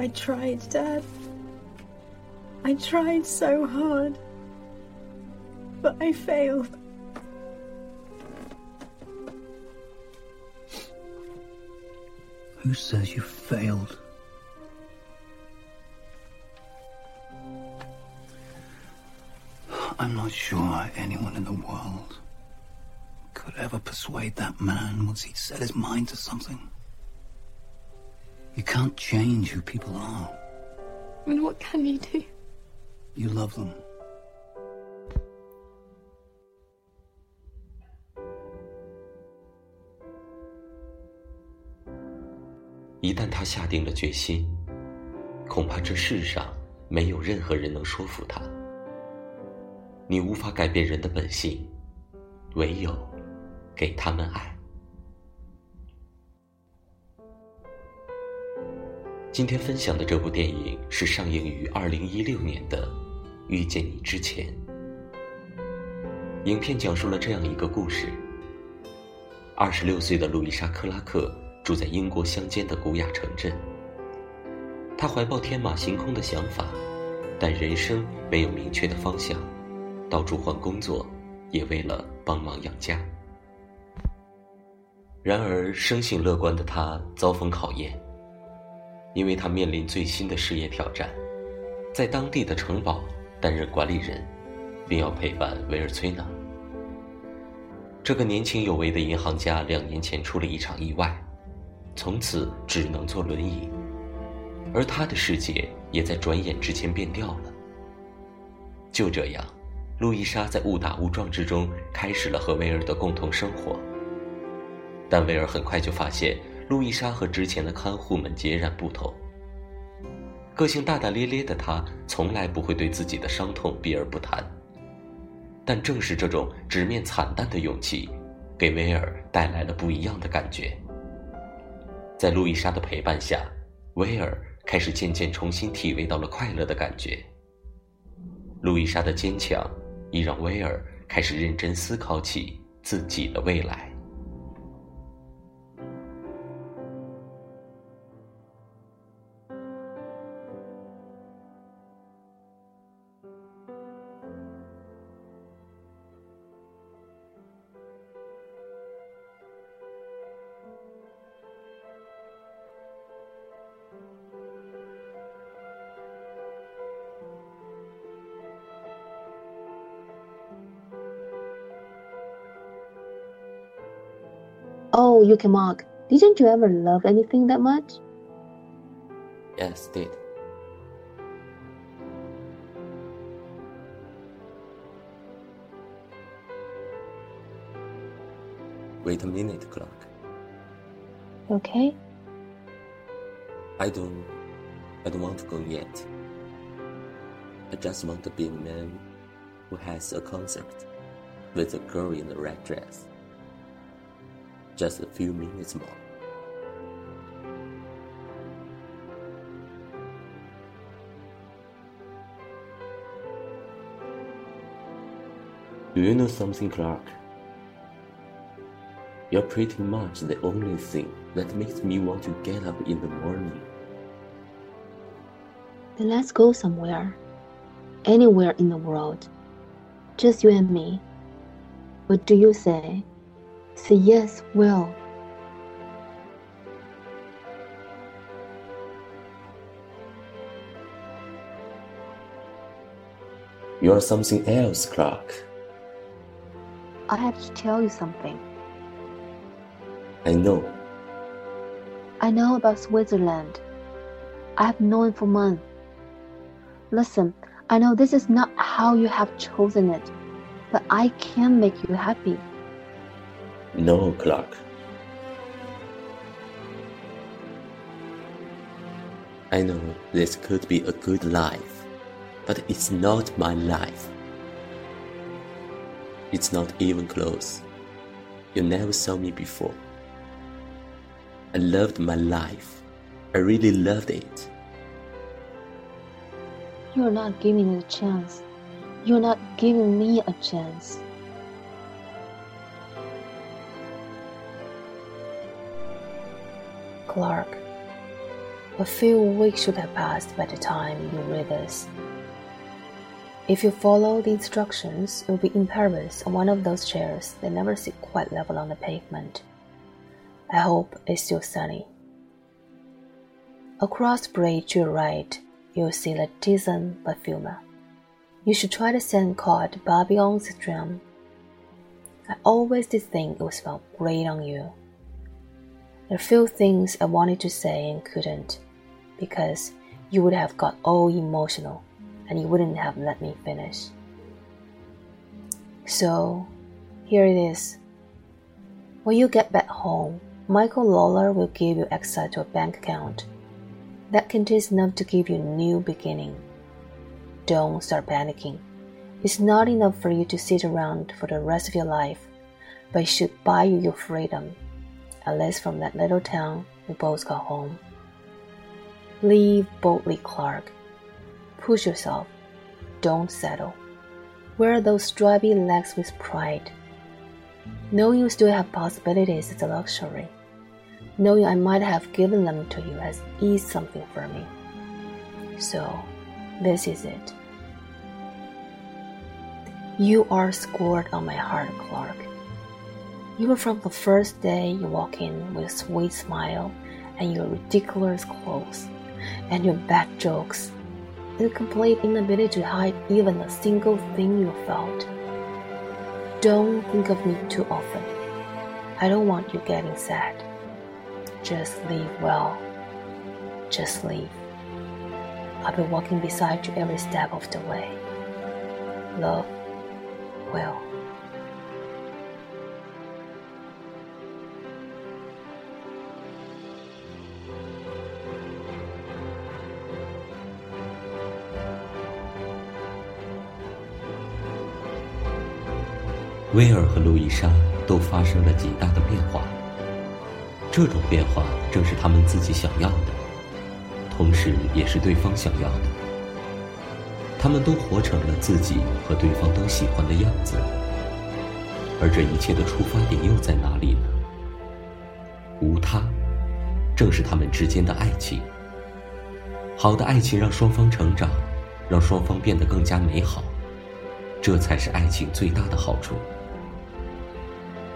I tried, Dad. I tried so hard. But I failed. Who says you failed? I'm not sure anyone in the world could ever persuade that man once he'd set his mind to something. You can't change who people are. And what can you do? You love them. 一旦他下定了决心，恐怕这世上没有任何人能说服他。你无法改变人的本性，唯有给他们爱。今天分享的这部电影是上映于二零一六年的《遇见你之前》。影片讲述了这样一个故事：二十六岁的路易莎·克拉克。住在英国乡间的古雅城镇，他怀抱天马行空的想法，但人生没有明确的方向，到处换工作，也为了帮忙养家。然而，生性乐观的他遭逢考验，因为他面临最新的事业挑战，在当地的城堡担任管理人，并要陪伴维尔崔娜。这个年轻有为的银行家两年前出了一场意外。从此只能坐轮椅，而他的世界也在转眼之间变掉了。就这样，路易莎在误打误撞之中开始了和威尔的共同生活。但威尔很快就发现，路易莎和之前的看护们截然不同。个性大大咧咧的她，从来不会对自己的伤痛避而不谈。但正是这种直面惨淡的勇气，给威尔带来了不一样的感觉。在路易莎的陪伴下，威尔开始渐渐重新体味到了快乐的感觉。路易莎的坚强，亦让威尔开始认真思考起自己的未来。Oh, you can Mark. Didn't you ever love anything that much? Yes, did. Wait a minute, Clark. Okay. I don't I don't want to go yet. I just want to be a man who has a concert with a girl in a red dress just a few minutes more. Do you know something, Clark? You're pretty much the only thing that makes me want to get up in the morning. Then let's go somewhere. Anywhere in the world. Just you and me. What do you say? Say yes, Will. You're something else, Clark. I have to tell you something. I know. I know about Switzerland. I have known for months. Listen, I know this is not how you have chosen it, but I can make you happy. No, Clark. I know this could be a good life, but it's not my life. It's not even close. You never saw me before. I loved my life. I really loved it. You're not giving it a chance. You're not giving me a chance. Clark, A few weeks should have passed by the time you read this. If you follow the instructions, you'll be in Paris on one of those chairs that never sit quite level on the pavement. I hope it's still sunny. Across the bridge to your right, you'll see La Tizan Parfuma. You should try the scent called Babylon Citron. I always did think it would smell great on you. There are few things I wanted to say and couldn't, because you would have got all emotional and you wouldn't have let me finish. So, here it is. When you get back home, Michael Lawler will give you access to a bank account that contains enough to give you a new beginning. Don't start panicking. It's not enough for you to sit around for the rest of your life, but it should buy you your freedom, at least from that little town we both got home. Leave boldly, Clark. Push yourself. Don't settle. Wear those stripy legs with pride. Knowing you still have possibilities is a luxury. Knowing I might have given them to you has eased something for me. So, this is it. You are scored on my heart, Clark. Even from the first day you walk in with a sweet smile and your ridiculous clothes and your bad jokes and complete inability to hide even a single thing you felt. Don't think of me too often. I don't want you getting sad. Just leave well. Just leave. I'll be walking beside you every step of the way. Love, Will. 威尔和路易莎都发生了极大的变化。这种变化正是他们自己想要的，同时也是对方想要的。他们都活成了自己和对方都喜欢的样子。而这一切的出发点又在哪里呢？无他，正是他们之间的爱情。好的爱情让双方成长，让双方变得更加美好，这才是爱情最大的好处。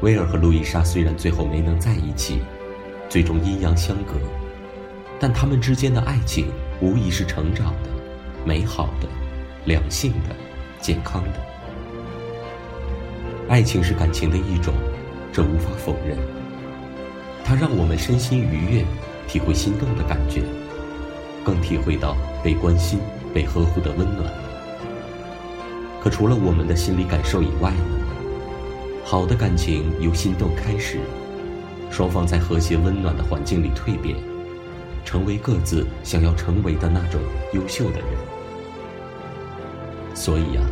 威尔和路易莎虽然最后没能在一起，最终阴阳相隔，但他们之间的爱情无疑是成长的、美好的、良性的、健康的。爱情是感情的一种，这无法否认。它让我们身心愉悦，体会心动的感觉，更体会到被关心、被呵护的温暖。可除了我们的心理感受以外呢？好的感情由心动开始，双方在和谐温暖的环境里蜕变，成为各自想要成为的那种优秀的人。所以啊，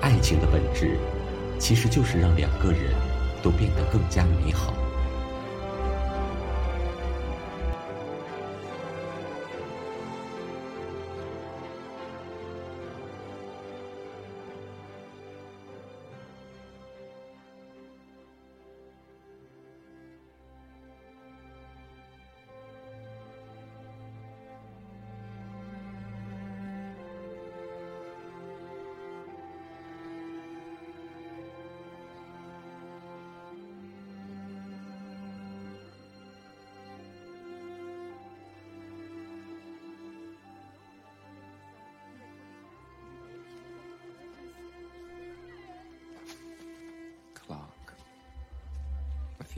爱情的本质，其实就是让两个人都变得更加美好。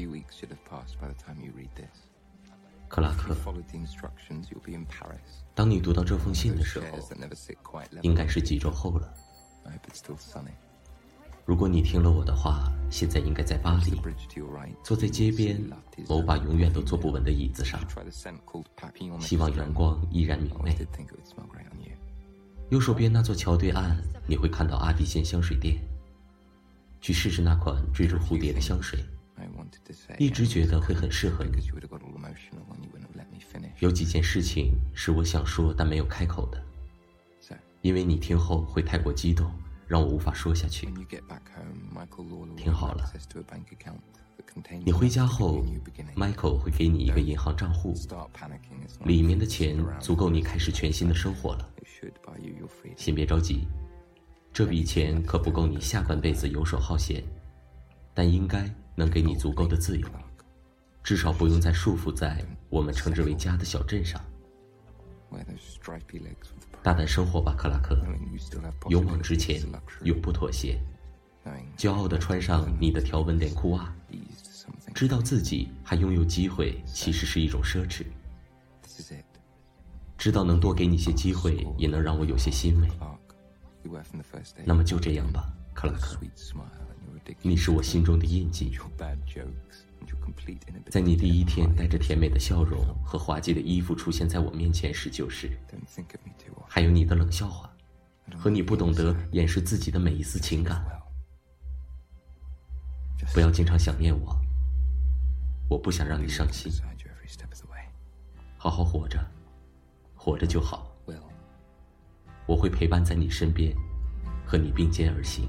Few weeks should have passed by the time you read this. 克拉克，当你读到这封信的时候，应该是几周后了。如果你听了我的话，现在应该在巴黎，坐在街边某把永远都坐不稳的椅子上，希望阳光依然明媚。右手边那座桥对岸，你会看到阿蒂县香水店，去试试那款追逐蝴蝶的香水。一直觉得会很适合你。有几件事情是我想说但没有开口的，因为你听后会太过激动，让我无法说下去。听好了，你回家后，Michael 会给你一个银行账户，里面的钱足够你开始全新的生活了。先别着急，这笔钱可不够你下半辈子游手好闲，但应该能给你足够的自由，至少不用再束缚在我们称之为家的小镇上。大胆生活吧，克拉克！勇往直前，永不妥协。骄傲地穿上你的条纹连裤袜，知道自己还拥有机会，其实是一种奢侈。知道能多给你些机会，也能让我有些欣慰。那么就这样吧，克拉克。你是我心中的印记。在你第一天带着甜美的笑容和滑稽的衣服出现在我面前时，就是。还有你的冷笑话，和你不懂得掩饰自己的每一丝情感。不要经常想念我，我不想让你伤心。好好活着，活着就好。我会陪伴在你身边，和你并肩而行。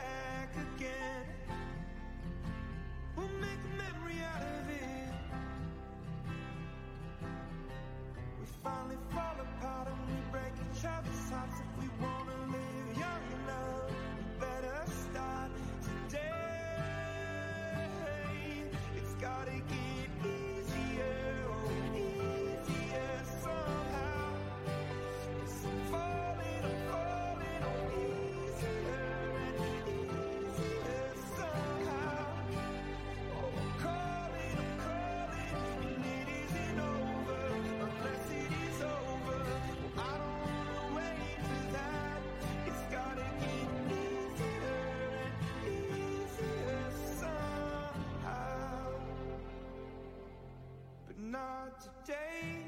today.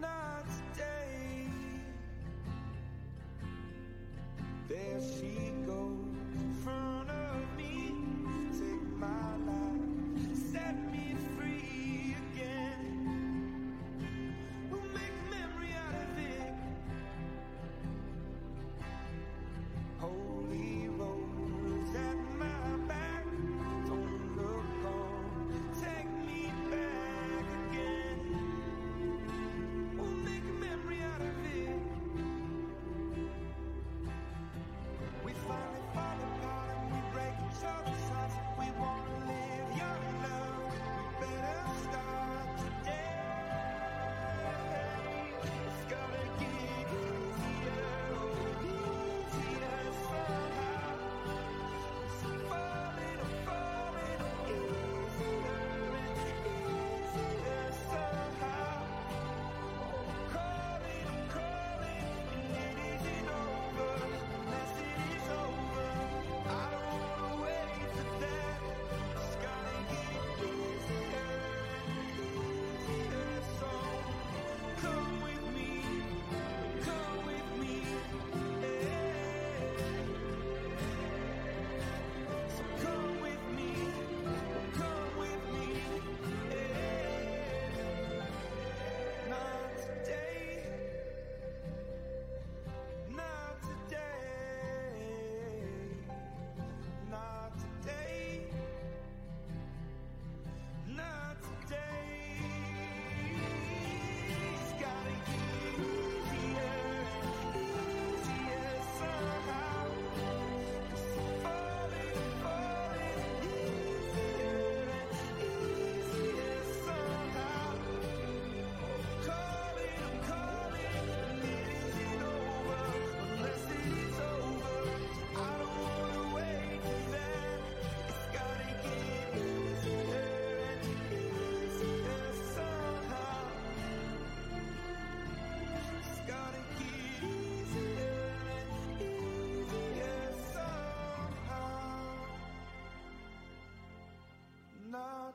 Not today. There she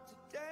today.